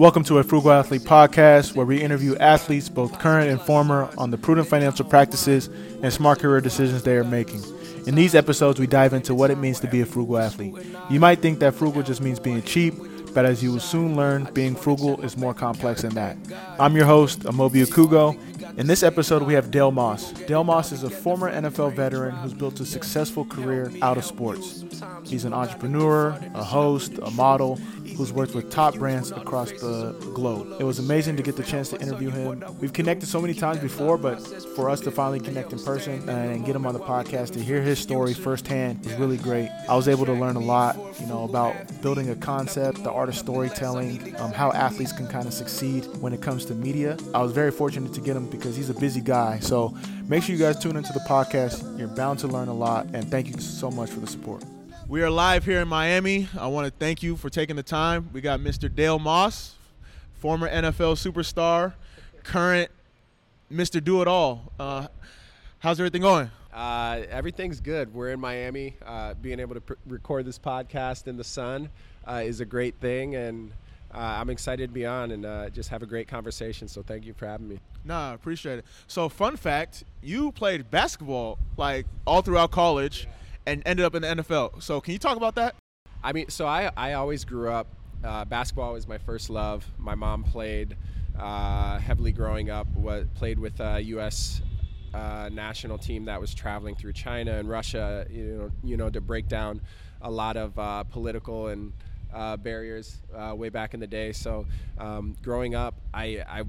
Welcome to a Frugal Athlete podcast where we interview athletes, both current and former, on the prudent financial practices and smart career decisions they are making. In these episodes, we dive into what it means to be a frugal athlete. You might think that frugal just means being cheap, but as you will soon learn, being frugal is more complex than that. I'm your host, Amobi Okugo. In this episode, we have Dale Moss. Dale Moss is a former NFL veteran who's built a successful career out of sports. He's an entrepreneur, a host, a model, who's worked with top brands across the globe. It was amazing to get the chance to interview him. We've connected so many times before, but for us to finally connect in person and get him on the podcast to hear his story firsthand was really great. I was able to learn a lot, know, about building a concept, the art of storytelling, um, how athletes can kind of succeed when it comes to media. I was very fortunate to get him because he's a busy guy. So make sure you guys tune into the podcast. You're bound to learn a lot, and thank you so much for the support. We are live here in Miami. I want to thank you for taking the time. We got Mr. Dale Moss, former NFL superstar, current Mr. Do It All. Uh, how's everything going? Uh, everything's good. We're in Miami. Uh, being able to pr- record this podcast in the sun uh, is a great thing, and uh, I'm excited to be on and uh, just have a great conversation. So thank you for having me. Nah, appreciate it. So, fun fact: you played basketball like all throughout college. Yeah and ended up in the NFL. So can you talk about that? I mean, so I, I always grew up, uh, basketball was my first love. My mom played uh, heavily growing up, what, played with a U.S. Uh, national team that was traveling through China and Russia, you know, you know to break down a lot of uh, political and uh, barriers uh, way back in the day. So um, growing up, I, I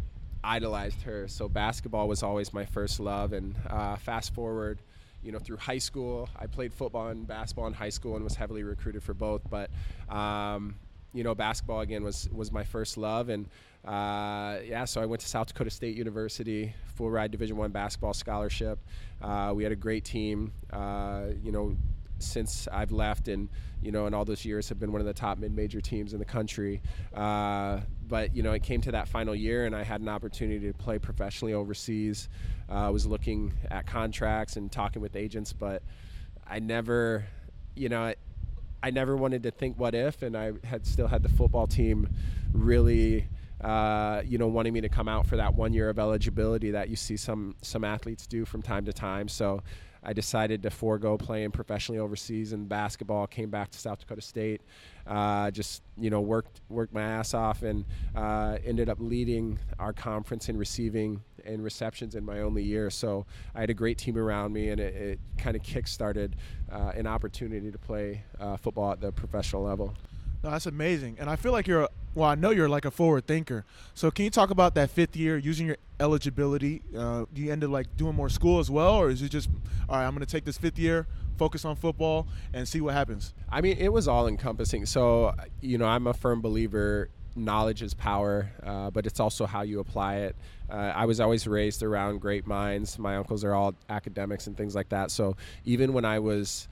idolized her. So basketball was always my first love. And fast forward – you know, through high school. I played football and basketball in high school and was heavily recruited for both. But um, you know, basketball again was was my first love, and uh, yeah, so I went to South Dakota State University, full ride Division One basketball scholarship. Uh, we had a great team. Uh, you know, since I've left, and you know, in all those years have been one of the top mid-major teams in the country. Uh, but you know, it came to that final year, and I had an opportunity to play professionally overseas. Uh, I was looking at contracts and talking with agents, but I never, you know, I, I never wanted to think what if, and I had still had the football team really. Uh, you know, wanting me to come out for that one year of eligibility that you see some some athletes do from time to time. So I decided to forego playing professionally overseas in basketball. Came back to South Dakota State, uh, just you know worked worked my ass off, and uh, ended up leading our conference in receiving and receptions in my only year. So I had a great team around me, and it, it kind of kick-started uh, an opportunity to play uh, football at the professional level. No, that's amazing, and I feel like you're. Well, I know you're like a forward thinker. So, can you talk about that fifth year using your eligibility? Uh, do you end up like doing more school as well, or is it just, all right, I'm going to take this fifth year, focus on football, and see what happens? I mean, it was all encompassing. So, you know, I'm a firm believer knowledge is power, uh, but it's also how you apply it. Uh, I was always raised around great minds. My uncles are all academics and things like that. So even when I was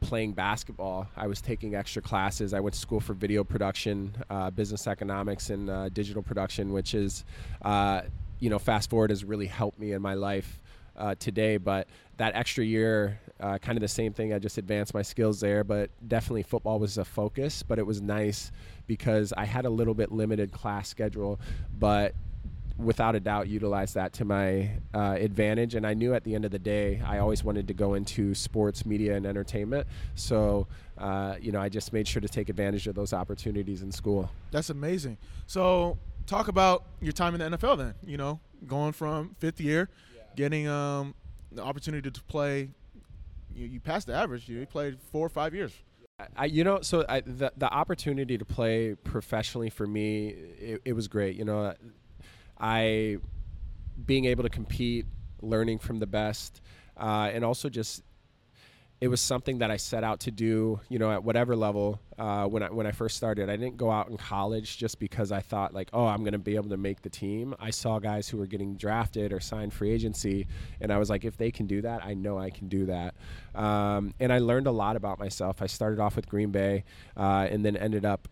playing basketball. I was taking extra classes. I went to school for video production, uh, business economics, and uh, digital production, which is, uh, you know, fast forward has really helped me in my life uh, today. But that extra year, uh, kind of the same thing. I just advanced my skills there, but definitely football was a focus. But it was nice because I had a little bit limited class schedule, but without a doubt utilize that to my uh, advantage. And I knew at the end of the day, I always wanted to go into sports, media, and entertainment. So, uh, you know, I just made sure to take advantage of those opportunities in school. That's amazing. So, talk about your time in the NFL then, you know, going from fifth year, yeah. getting um, the opportunity to play. You, you passed the average. You played four or five years. I, you know, so I, the the opportunity to play professionally for me, it, it was great. You know, I being able to compete, learning from the best, uh, and also just it was something that I set out to do, you know, at whatever level. Uh, when I when I first started, I didn't go out in college just because I thought like, oh, I'm going to be able to make the team. I saw guys who were getting drafted or signed free agency, and I was like, if they can do that, I know I can do that. Um, and I learned a lot about myself. I started off with Green Bay, uh, and then ended up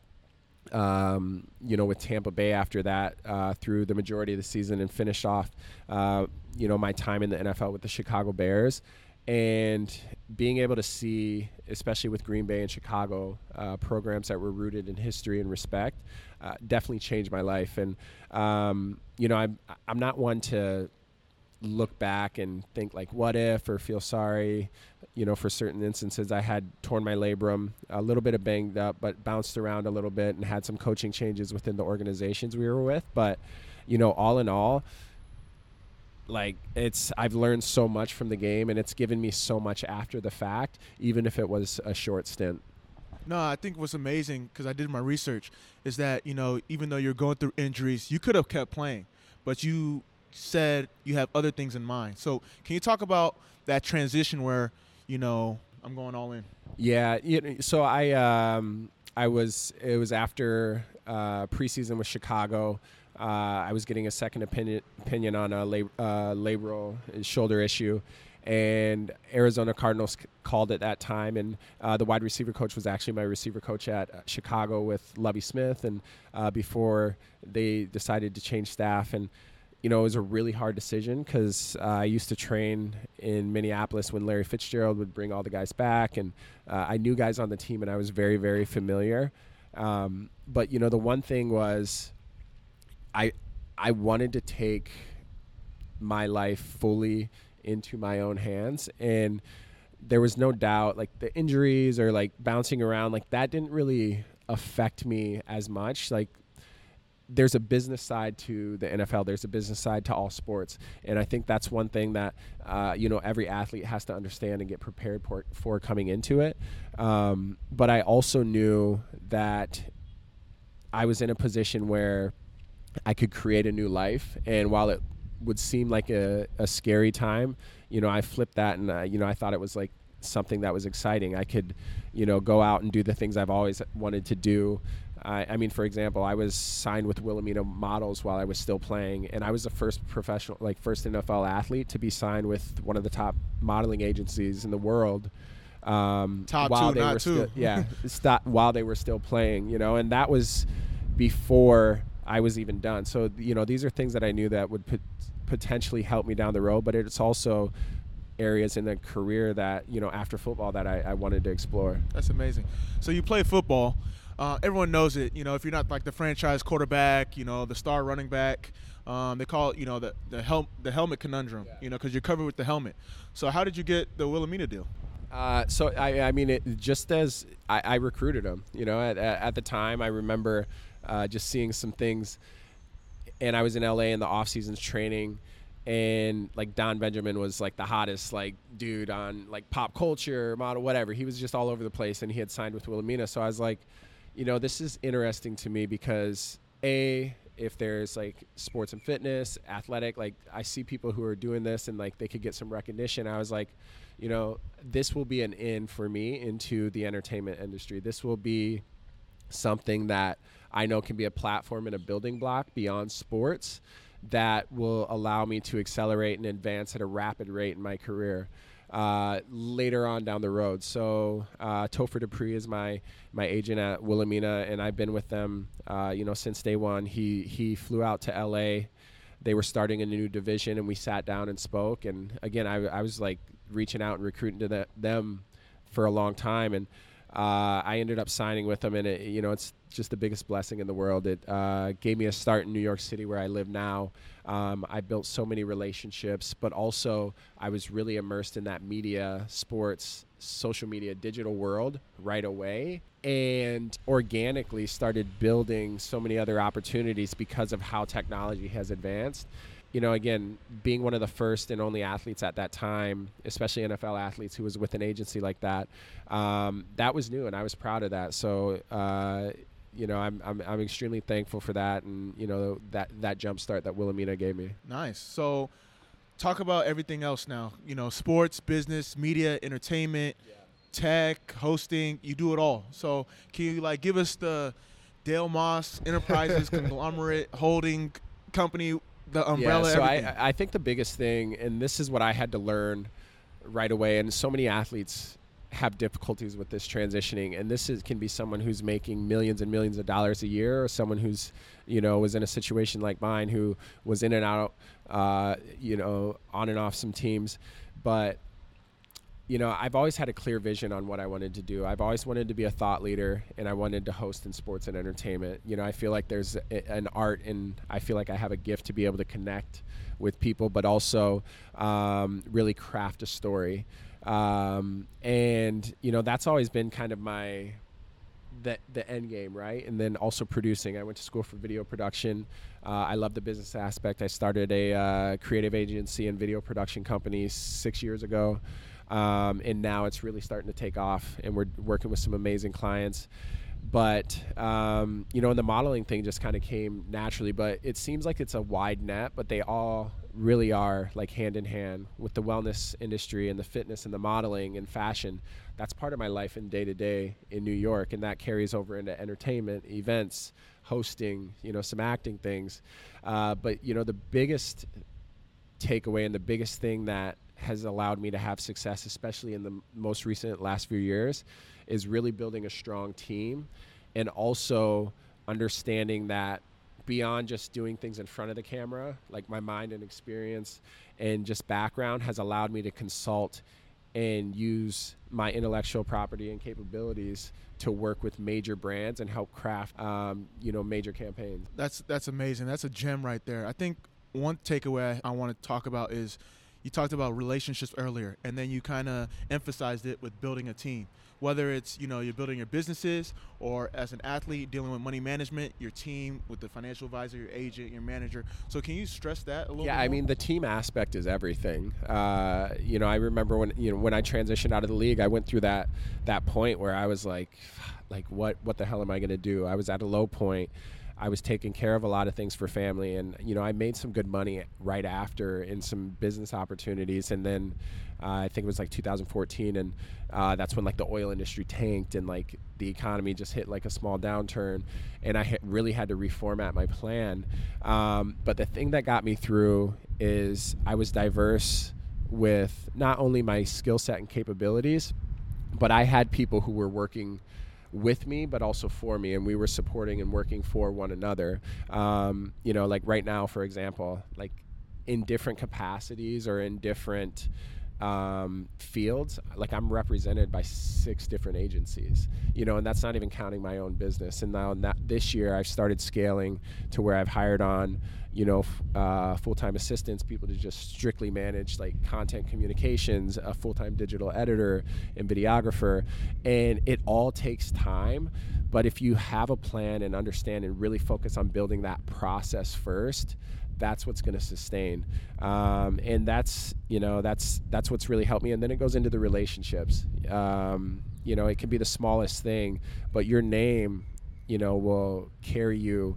um, you know, with Tampa Bay after that uh, through the majority of the season and finished off, uh, you know, my time in the NFL with the Chicago Bears. And being able to see, especially with Green Bay and Chicago, uh, programs that were rooted in history and respect, uh, definitely changed my life. And um, you know, I'm I'm not one to look back and think like what if or feel sorry you know for certain instances i had torn my labrum a little bit of banged up but bounced around a little bit and had some coaching changes within the organizations we were with but you know all in all like it's I've learned so much from the game and it's given me so much after the fact even if it was a short stint. No, I think what's amazing because I did my research is that you know even though you're going through injuries, you could have kept playing, but you said you have other things in mind. So can you talk about that transition where you know I'm going all in? Yeah, so I um, I was it was after uh, preseason with Chicago. Uh, I was getting a second opinion opinion on a lab, uh, labral shoulder issue, and Arizona Cardinals called at that time. And uh, the wide receiver coach was actually my receiver coach at uh, Chicago with Lovie Smith. And uh, before they decided to change staff, and you know, it was a really hard decision because uh, I used to train in Minneapolis when Larry Fitzgerald would bring all the guys back, and uh, I knew guys on the team, and I was very, very familiar. Um, but you know, the one thing was I I wanted to take my life fully into my own hands and there was no doubt like the injuries or like bouncing around like that didn't really affect me as much like there's a business side to the NFL. There's a business side to all sports, and I think that's one thing that uh, you know every athlete has to understand and get prepared for, for coming into it. Um, but I also knew that I was in a position where I could create a new life. And while it would seem like a, a scary time, you know, I flipped that and, uh, you know, I thought it was like something that was exciting. I could, you know, go out and do the things I've always wanted to do. I, I mean, for example, I was signed with Wilhelmina Models while I was still playing, and I was the first professional, like first NFL athlete to be signed with one of the top modeling agencies in the world. Um, top while two, they not were two. Still, yeah, st- while they were still playing, you know, and that was before I was even done. So you know, these are things that I knew that would pot- potentially help me down the road, but it's also areas in the career that you know after football that I, I wanted to explore. That's amazing. So you play football. Uh, everyone knows it. You know, if you're not like the franchise quarterback, you know, the star running back, um, they call it, you know, the the, hel- the helmet conundrum. Yeah. You know, because you're covered with the helmet. So how did you get the Wilhelmina deal? Uh, so I, I mean, it just as I, I recruited him. You know, at, at the time, I remember uh, just seeing some things. And I was in LA in the off seasons training, and like Don Benjamin was like the hottest like dude on like pop culture model whatever. He was just all over the place, and he had signed with Wilhelmina. So I was like, you know, this is interesting to me because a if there's like sports and fitness, athletic, like I see people who are doing this and like they could get some recognition. I was like, you know, this will be an in for me into the entertainment industry. This will be something that I know can be a platform and a building block beyond sports that will allow me to accelerate and advance at a rapid rate in my career. Uh, later on down the road. So uh, Topher Dupree is my my agent at Wilhelmina, and I've been with them, uh, you know, since day one. He he flew out to L.A. They were starting a new division, and we sat down and spoke. And again, I, I was like reaching out and recruiting to the, them for a long time, and uh, I ended up signing with them, and it, you know, it's just the biggest blessing in the world. It uh, gave me a start in New York City, where I live now. Um, I built so many relationships, but also I was really immersed in that media, sports, social media, digital world right away, and organically started building so many other opportunities because of how technology has advanced you know, again, being one of the first and only athletes at that time, especially NFL athletes who was with an agency like that, um, that was new, and I was proud of that. So, uh, you know, I'm, I'm I'm extremely thankful for that, and you know that that jump start that Wilhelmina gave me. Nice. So, talk about everything else now. You know, sports, business, media, entertainment, yeah. tech, hosting. You do it all. So, can you like give us the Dale Moss Enterprises conglomerate holding company the umbrella. Yeah, so I, I think the biggest thing, and this is what I had to learn right away, and so many athletes have difficulties with this transitioning and this is, can be someone who's making millions and millions of dollars a year or someone who's you know was in a situation like mine who was in and out uh, you know on and off some teams but you know, I've always had a clear vision on what I wanted to do. I've always wanted to be a thought leader, and I wanted to host in sports and entertainment. You know, I feel like there's a, an art, and I feel like I have a gift to be able to connect with people, but also um, really craft a story. Um, and you know, that's always been kind of my the the end game, right? And then also producing. I went to school for video production. Uh, I love the business aspect. I started a uh, creative agency and video production company six years ago. Um, and now it's really starting to take off, and we're working with some amazing clients. But um, you know, and the modeling thing just kind of came naturally. But it seems like it's a wide net, but they all really are like hand in hand with the wellness industry and the fitness and the modeling and fashion. That's part of my life in day to day in New York, and that carries over into entertainment, events, hosting, you know, some acting things. Uh, but you know, the biggest takeaway and the biggest thing that has allowed me to have success, especially in the most recent last few years, is really building a strong team and also understanding that beyond just doing things in front of the camera, like my mind and experience and just background has allowed me to consult and use my intellectual property and capabilities to work with major brands and help craft, um, you know, major campaigns. That's that's amazing. That's a gem right there. I think one takeaway I want to talk about is you talked about relationships earlier, and then you kind of emphasized it with building a team. Whether it's you know you're building your businesses or as an athlete dealing with money management, your team with the financial advisor, your agent, your manager. So can you stress that a little? Yeah, I mean the team aspect is everything. Uh, you know, I remember when you know when I transitioned out of the league, I went through that that point where I was like, like what what the hell am I going to do? I was at a low point. I was taking care of a lot of things for family, and you know I made some good money right after in some business opportunities, and then uh, I think it was like 2014, and uh, that's when like the oil industry tanked and like the economy just hit like a small downturn, and I really had to reformat my plan. Um, but the thing that got me through is I was diverse with not only my skill set and capabilities, but I had people who were working with me, but also for me, and we were supporting and working for one another. Um, you know, like right now, for example, like in different capacities or in different um, fields, like I'm represented by six different agencies, you know, and that's not even counting my own business. And now this year, I've started scaling to where I've hired on, you know, uh, full-time assistants, people to just strictly manage like content communications, a full-time digital editor and videographer, and it all takes time. But if you have a plan and understand and really focus on building that process first, that's what's going to sustain. Um, and that's you know that's that's what's really helped me. And then it goes into the relationships. Um, you know it can be the smallest thing but your name you know will carry you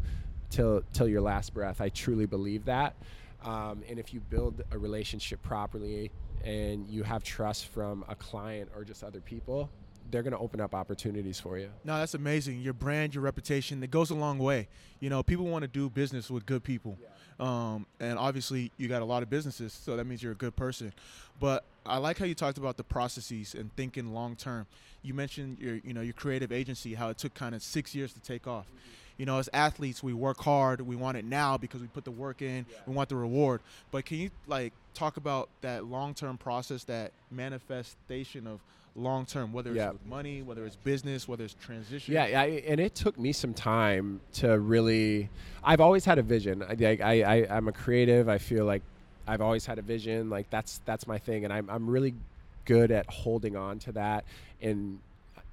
till till your last breath i truly believe that um, and if you build a relationship properly and you have trust from a client or just other people they're going to open up opportunities for you. No, that's amazing. Your brand, your reputation, it goes a long way. You know, people want to do business with good people. Yeah. Um, and obviously, you got a lot of businesses, so that means you're a good person. But I like how you talked about the processes and thinking long term. You mentioned your, you know, your creative agency, how it took kind of six years to take off. Mm-hmm. You know, as athletes, we work hard. We want it now because we put the work in. Yeah. We want the reward. But can you like talk about that long term process, that manifestation of long term, whether it's yeah. money, whether it's business, whether it's transition. Yeah, I, and it took me some time to really. I've always had a vision. I, I, I, I'm a creative. I feel like I've always had a vision. Like that's that's my thing, and I'm I'm really good at holding on to that and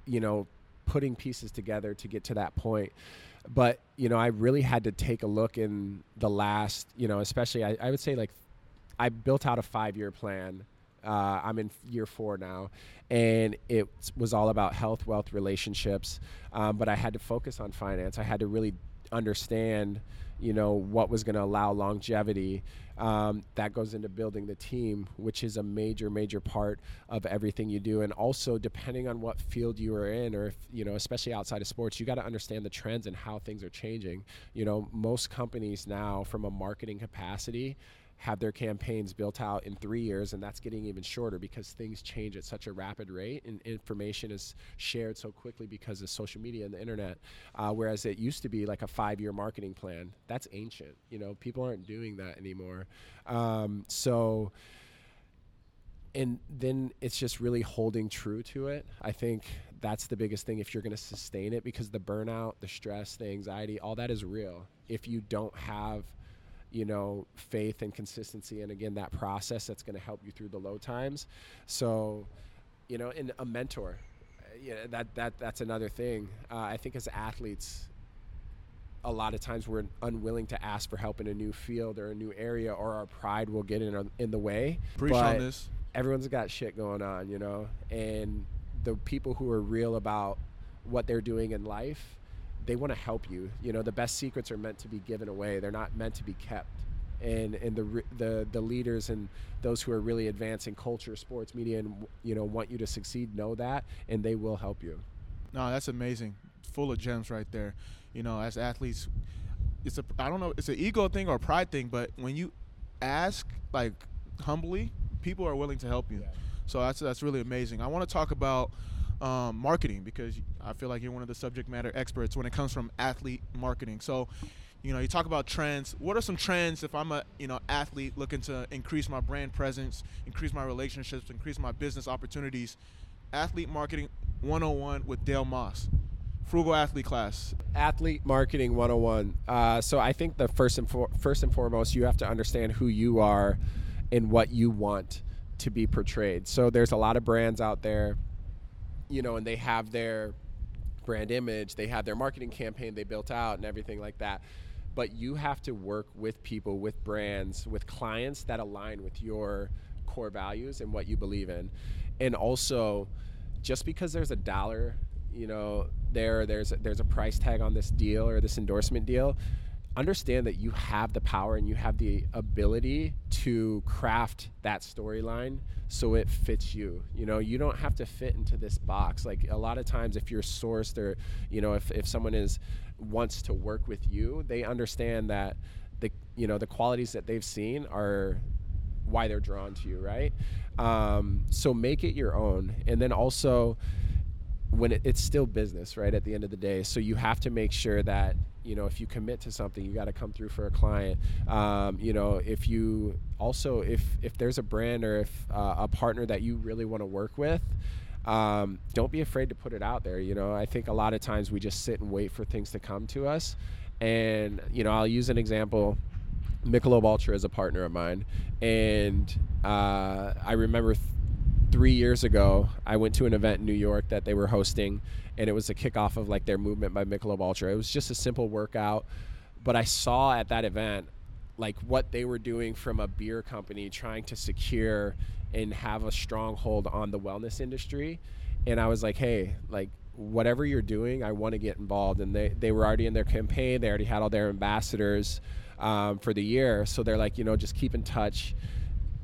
you know putting pieces together to get to that point but you know i really had to take a look in the last you know especially i, I would say like i built out a five year plan uh, I'm in year four now, and it was all about health, wealth, relationships. Um, but I had to focus on finance. I had to really understand, you know, what was going to allow longevity. Um, that goes into building the team, which is a major, major part of everything you do. And also, depending on what field you are in, or if, you know, especially outside of sports, you got to understand the trends and how things are changing. You know, most companies now, from a marketing capacity, have their campaigns built out in three years, and that's getting even shorter because things change at such a rapid rate, and information is shared so quickly because of social media and the internet. Uh, whereas it used to be like a five-year marketing plan. That's ancient. You know, people aren't doing that anymore. Um, so and then it's just really holding true to it. I think that's the biggest thing if you're going to sustain it because the burnout, the stress, the anxiety, all that is real. If you don't have, you know, faith and consistency, and again, that process that's going to help you through the low times. So, you know, and a mentor, uh, yeah, that that that's another thing. Uh, I think as athletes, a lot of times we're unwilling to ask for help in a new field or a new area, or our pride will get in in the way. Preach But- on this. everyone's got shit going on, you know, and the people who are real about what they're doing in life, they want to help you. You know, the best secrets are meant to be given away; they're not meant to be kept. And and the the the leaders and those who are really advancing culture, sports, media, and you know want you to succeed know that, and they will help you. No, that's amazing. Full of gems right there. You know, as athletes, it's a I don't know, it's an ego thing or a pride thing, but when you ask like humbly, people are willing to help you. Yeah. So that's that's really amazing. I want to talk about um, marketing because I feel like you're one of the subject matter experts when it comes from athlete marketing. So, you know, you talk about trends. What are some trends if I'm a you know athlete looking to increase my brand presence, increase my relationships, increase my business opportunities? Athlete marketing 101 with Dale Moss, frugal athlete class. athlete marketing 101 uh, so i think the first and for, first and foremost you have to understand who you are and what you want to be portrayed so there's a lot of brands out there you know and they have their brand image they have their marketing campaign they built out and everything like that. But you have to work with people with brands with clients that align with your core values and what you believe in. And also just because there's a dollar you know there there's there's a price tag on this deal or this endorsement deal understand that you have the power and you have the ability to craft that storyline so it fits you. You know you don't have to fit into this box. Like a lot of times if you're sourced or you know if, if someone is wants to work with you they understand that the you know the qualities that they've seen are why they're drawn to you right? Um, so make it your own. And then also when it, it's still business right at the end of the day. So you have to make sure that you know if you commit to something you got to come through for a client. Um, you know if you also if if there's a brand or if uh, a partner that you really want to work with um, don't be afraid to put it out there you know. I think a lot of times we just sit and wait for things to come to us. And you know i'll use an example Michelob Ultra is a partner of mine, and uh, I remember th- three years ago I went to an event in New York that they were hosting, and it was a kickoff of like their movement by Michelob Ultra. It was just a simple workout, but I saw at that event like what they were doing from a beer company trying to secure and have a stronghold on the wellness industry, and I was like, hey, like whatever you're doing, I want to get involved. And they, they were already in their campaign. They already had all their ambassadors um, for the year. So they're like, you know, just keep in touch.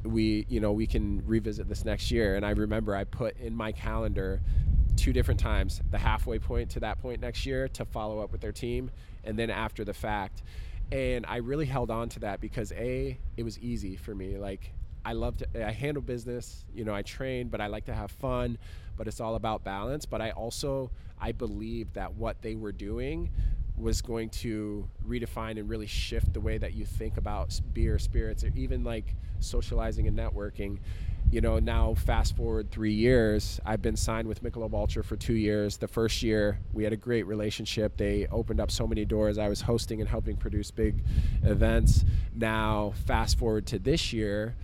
We, you know, we can revisit this next year. And I remember I put in my calendar two different times, the halfway point to that point next year to follow up with their team, and then after the fact. And I really held on to that because a, it was easy for me. Like I love to, I handle business, you know, I train, but I like to have fun, but it's all about balance. But I also, I believe that what they were doing was going to redefine and really shift the way that you think about beer, spirits, or even like socializing and networking. You know, now fast forward three years, I've been signed with Michelob Ultra for two years. The first year, we had a great relationship. They opened up so many doors. I was hosting and helping produce big events. Now, fast forward to this year,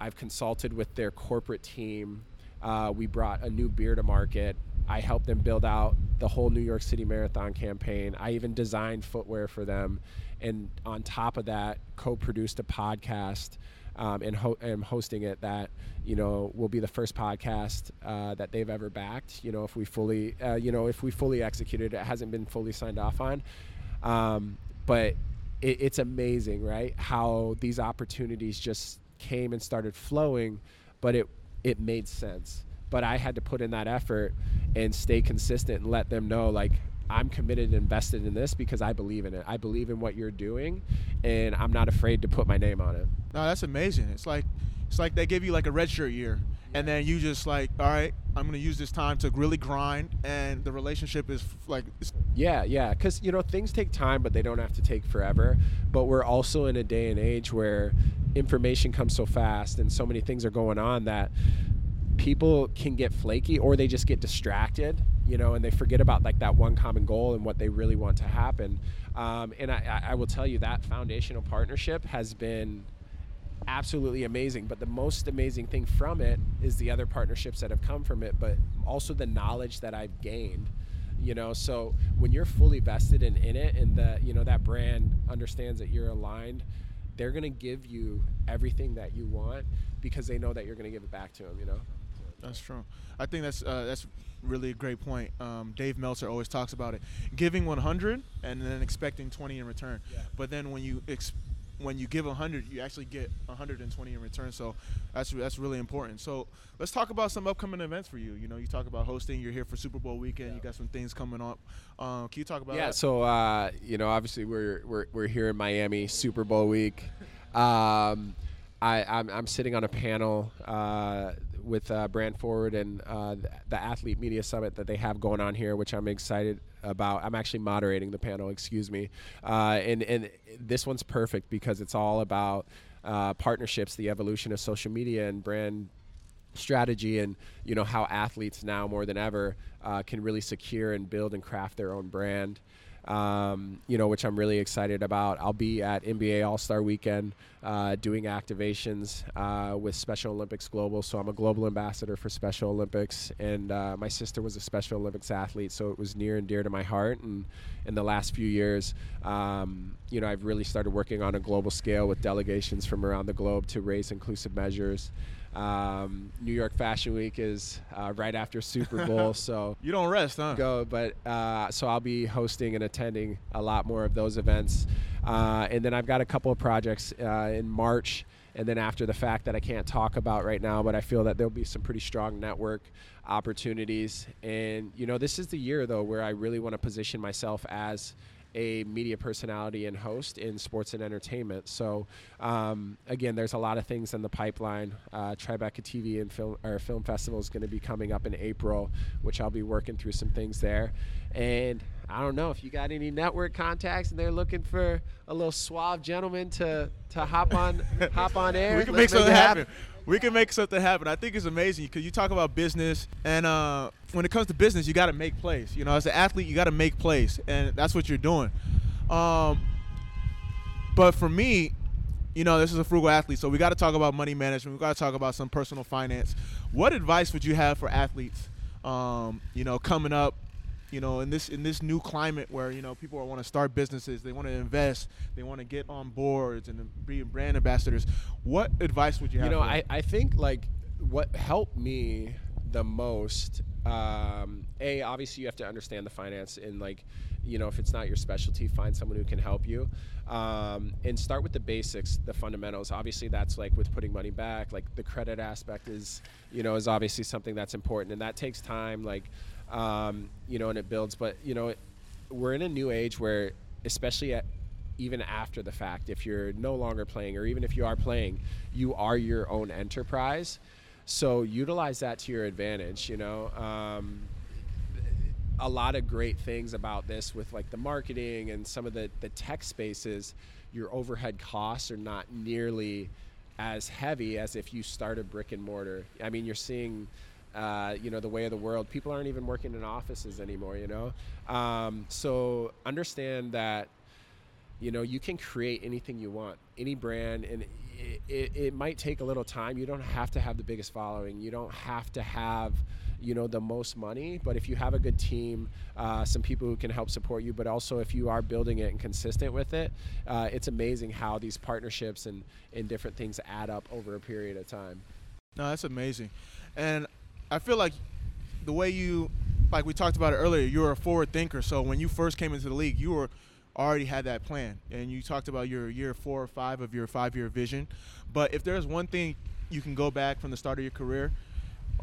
I've consulted with their corporate team. Uh, we brought a new beer to market. I helped them build out the whole New York City Marathon campaign. I even designed footwear for them. And on top of that, co produced a podcast um, and ho- hosting it that, you know, will be the first podcast uh, that they've ever backed. You know, if we fully, uh, you know, if we fully executed it, hasn't been fully signed off on. Um, but it, it's amazing, right? How these opportunities just came and started flowing, but it it made sense. But I had to put in that effort and stay consistent and let them know like I'm committed and invested in this because I believe in it. I believe in what you're doing and I'm not afraid to put my name on it. No, that's amazing. It's like it's like they give you like a redshirt year, and then you just like, all right, I'm gonna use this time to really grind, and the relationship is f- like, Yeah, yeah, because you know things take time, but they don't have to take forever. But we're also in a day and age where information comes so fast and so many things are going on that people can get flaky or they just get distracted you know and they forget about like that one common goal and what they really want to happen. Um, and I, I will tell you that foundational partnership has been absolutely amazing but the most amazing thing from it is the other partnerships that have come from it but also the knowledge that i've gained you know? So when you're fully vested in, in it and that you know that brand understands that you're aligned they're going to give you everything that you want because they know that you're going to give it back to them you know that's true. I think that's uh, that's really a great point. Um, Dave Meltzer always talks about it: giving 100 and then expecting 20 in return. Yeah. But then when you ex- when you give 100, you actually get 120 in return. So that's that's really important. So let's talk about some upcoming events for you. You know, you talk about hosting. You're here for Super Bowl weekend. Yeah. You got some things coming up. Uh, can you talk about? Yeah. That? So uh, you know, obviously we're we're we're here in Miami, Super Bowl week. Um, I, I'm, I'm sitting on a panel uh, with uh, Brand Forward and uh, the Athlete Media Summit that they have going on here, which I'm excited about. I'm actually moderating the panel, excuse me. Uh, and, and this one's perfect because it's all about uh, partnerships, the evolution of social media and brand strategy and you know how athletes now more than ever uh, can really secure and build and craft their own brand um, you know, which I'm really excited about. I'll be at NBA All Star Weekend uh, doing activations uh, with Special Olympics Global. So I'm a global ambassador for Special Olympics, and uh, my sister was a Special Olympics athlete, so it was near and dear to my heart. And in the last few years, um, you know, I've really started working on a global scale with delegations from around the globe to raise inclusive measures. Um, New York Fashion Week is uh, right after Super Bowl, so you don't rest, huh? Go, but uh, so I'll be hosting and attending a lot more of those events, uh, and then I've got a couple of projects uh, in March, and then after the fact that I can't talk about right now, but I feel that there'll be some pretty strong network opportunities, and you know this is the year though where I really want to position myself as a media personality and host in sports and entertainment. So um, again, there's a lot of things in the pipeline. Uh, Tribeca TV and film or film festival is going to be coming up in April, which I'll be working through some things there. And I don't know if you got any network contacts and they're looking for a little suave gentleman to to hop on hop on air. We can make something happen. We can make something happen. I think it's amazing because you talk about business, and uh, when it comes to business, you got to make plays. You know, as an athlete, you got to make plays, and that's what you're doing. Um, but for me, you know, this is a frugal athlete, so we got to talk about money management. We got to talk about some personal finance. What advice would you have for athletes? Um, you know, coming up you know, in this in this new climate where you know people want to start businesses, they want to invest, they want to get on boards and be brand ambassadors. What advice would you have? You know, I, I think like what helped me the most. Um, a obviously you have to understand the finance and like you know if it's not your specialty find someone who can help you um, and start with the basics the fundamentals obviously that's like with putting money back like the credit aspect is you know is obviously something that's important and that takes time like um, you know, and it builds. But you know, we're in a new age where, especially at even after the fact, if you're no longer playing, or even if you are playing, you are your own enterprise. So utilize that to your advantage. You know, um, a lot of great things about this with like the marketing and some of the the tech spaces. Your overhead costs are not nearly as heavy as if you start a brick and mortar. I mean, you're seeing uh, you know the way of the world. People aren't even working in offices anymore you know? Um, so understand that you know you can create anything you want any brand and it, it, it, might take a little time. You don't have to have the biggest following. You don't have to have you know the most money but if you have a good team uh, some people who can help support you but also if you are building it and consistent with it uh, it's amazing how these partnerships and, and different things add up over a period of time. No that's amazing. And I feel like the way you, like we talked about it earlier, you were a forward thinker. So when you first came into the league, you were already had that plan, and you talked about your year four or five of your five-year vision. But if there's one thing you can go back from the start of your career,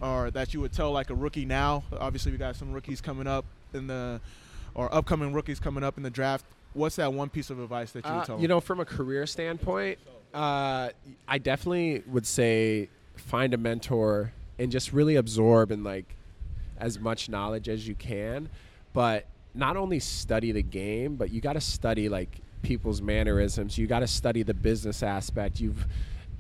or that you would tell like a rookie now, obviously we got some rookies coming up in the, or upcoming rookies coming up in the draft. What's that one piece of advice that you would uh, tell? you know, from a career standpoint, uh, I definitely would say find a mentor and just really absorb and like as much knowledge as you can. But not only study the game but you got to study like people's mannerisms. You got to study the business aspect. You've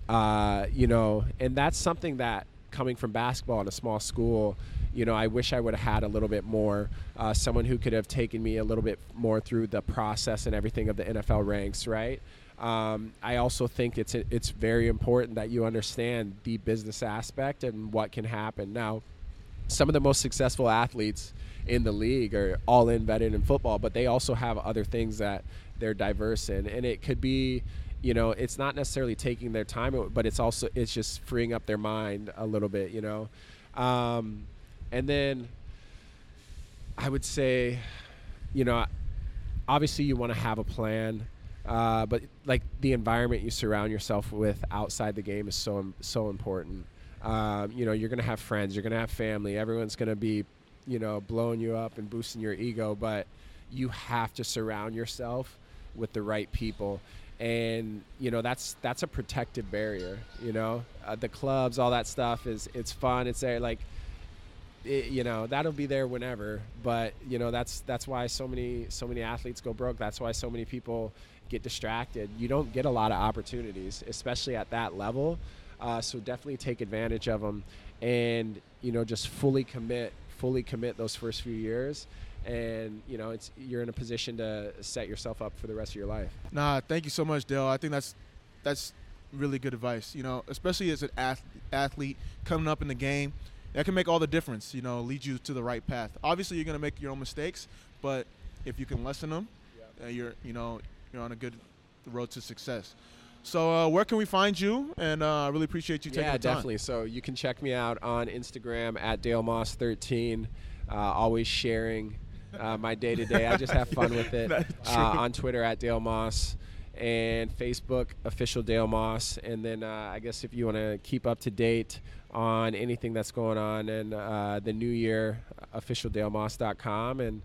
uh, you know, and that's something that coming from basketball in a small school, you know, I wish I would have had a little bit more. Uh, someone who could have taken me a little bit more through the process and everything of the NFL ranks, right? Um, I also think it's it's very important that you understand the business aspect and what can happen. Now, some of the most successful athletes in the league are all in vetted in football, but they also have other things that they're diverse in, and it could be you know it's not necessarily taking their time but it's also it's just freeing up their mind a little bit you know um, and then i would say you know obviously you want to have a plan uh, but like the environment you surround yourself with outside the game is so so important. Um, you know you're gonna have friends you're gonna have family everyone's gonna be you know blowing you up and boosting your ego but you have to surround yourself with the right people. And you know that's that's a protective barrier you know? Uh, the clubs all that stuff is it's fun it's there like it, you know that'll be there whenever but you know that's that's why so many so many athletes go broke that's why so many people get distracted you don't get a lot of opportunities especially at that level uh, so definitely take advantage of them and you know just fully commit fully commit those first few years and you know it's you're in a position to set yourself up for the rest of your life. Nah, thank you so much, Dale. I think that's that's really good advice. You know, especially as an athlete coming up in the game, that can make all the difference. You know, lead you to the right path. Obviously, you're gonna make your own mistakes, but if you can lessen them, yeah. uh, you're you know you're on a good road to success. So uh, where can we find you? And uh, I really appreciate you taking yeah, the time. Yeah, definitely. So you can check me out on Instagram at Dale Moss 13. Uh, always sharing uh, my day to day. I just have fun with it. uh, on Twitter at Dale Moss and Facebook official Dale Moss. And then uh, I guess if you want to keep up to date on anything that's going on in uh, the new year, officialdalemoss.com. And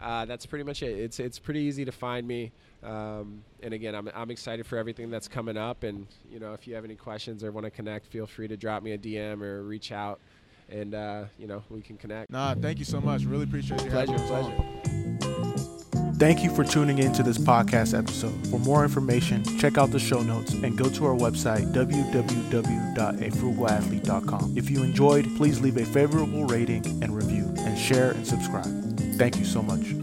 uh, that's pretty much it. It's it's pretty easy to find me. Um, and again, I'm, I'm excited for everything that's coming up. And you know, if you have any questions or want to connect, feel free to drop me a DM or reach out and uh, you know we can connect. Nah, thank you so much. Really appreciate it. Pleasure, pleasure. Thank you for tuning in to this podcast episode. For more information, check out the show notes and go to our website, www.afrugalathlete.com. If you enjoyed, please leave a favorable rating and review and share and subscribe. Thank you so much.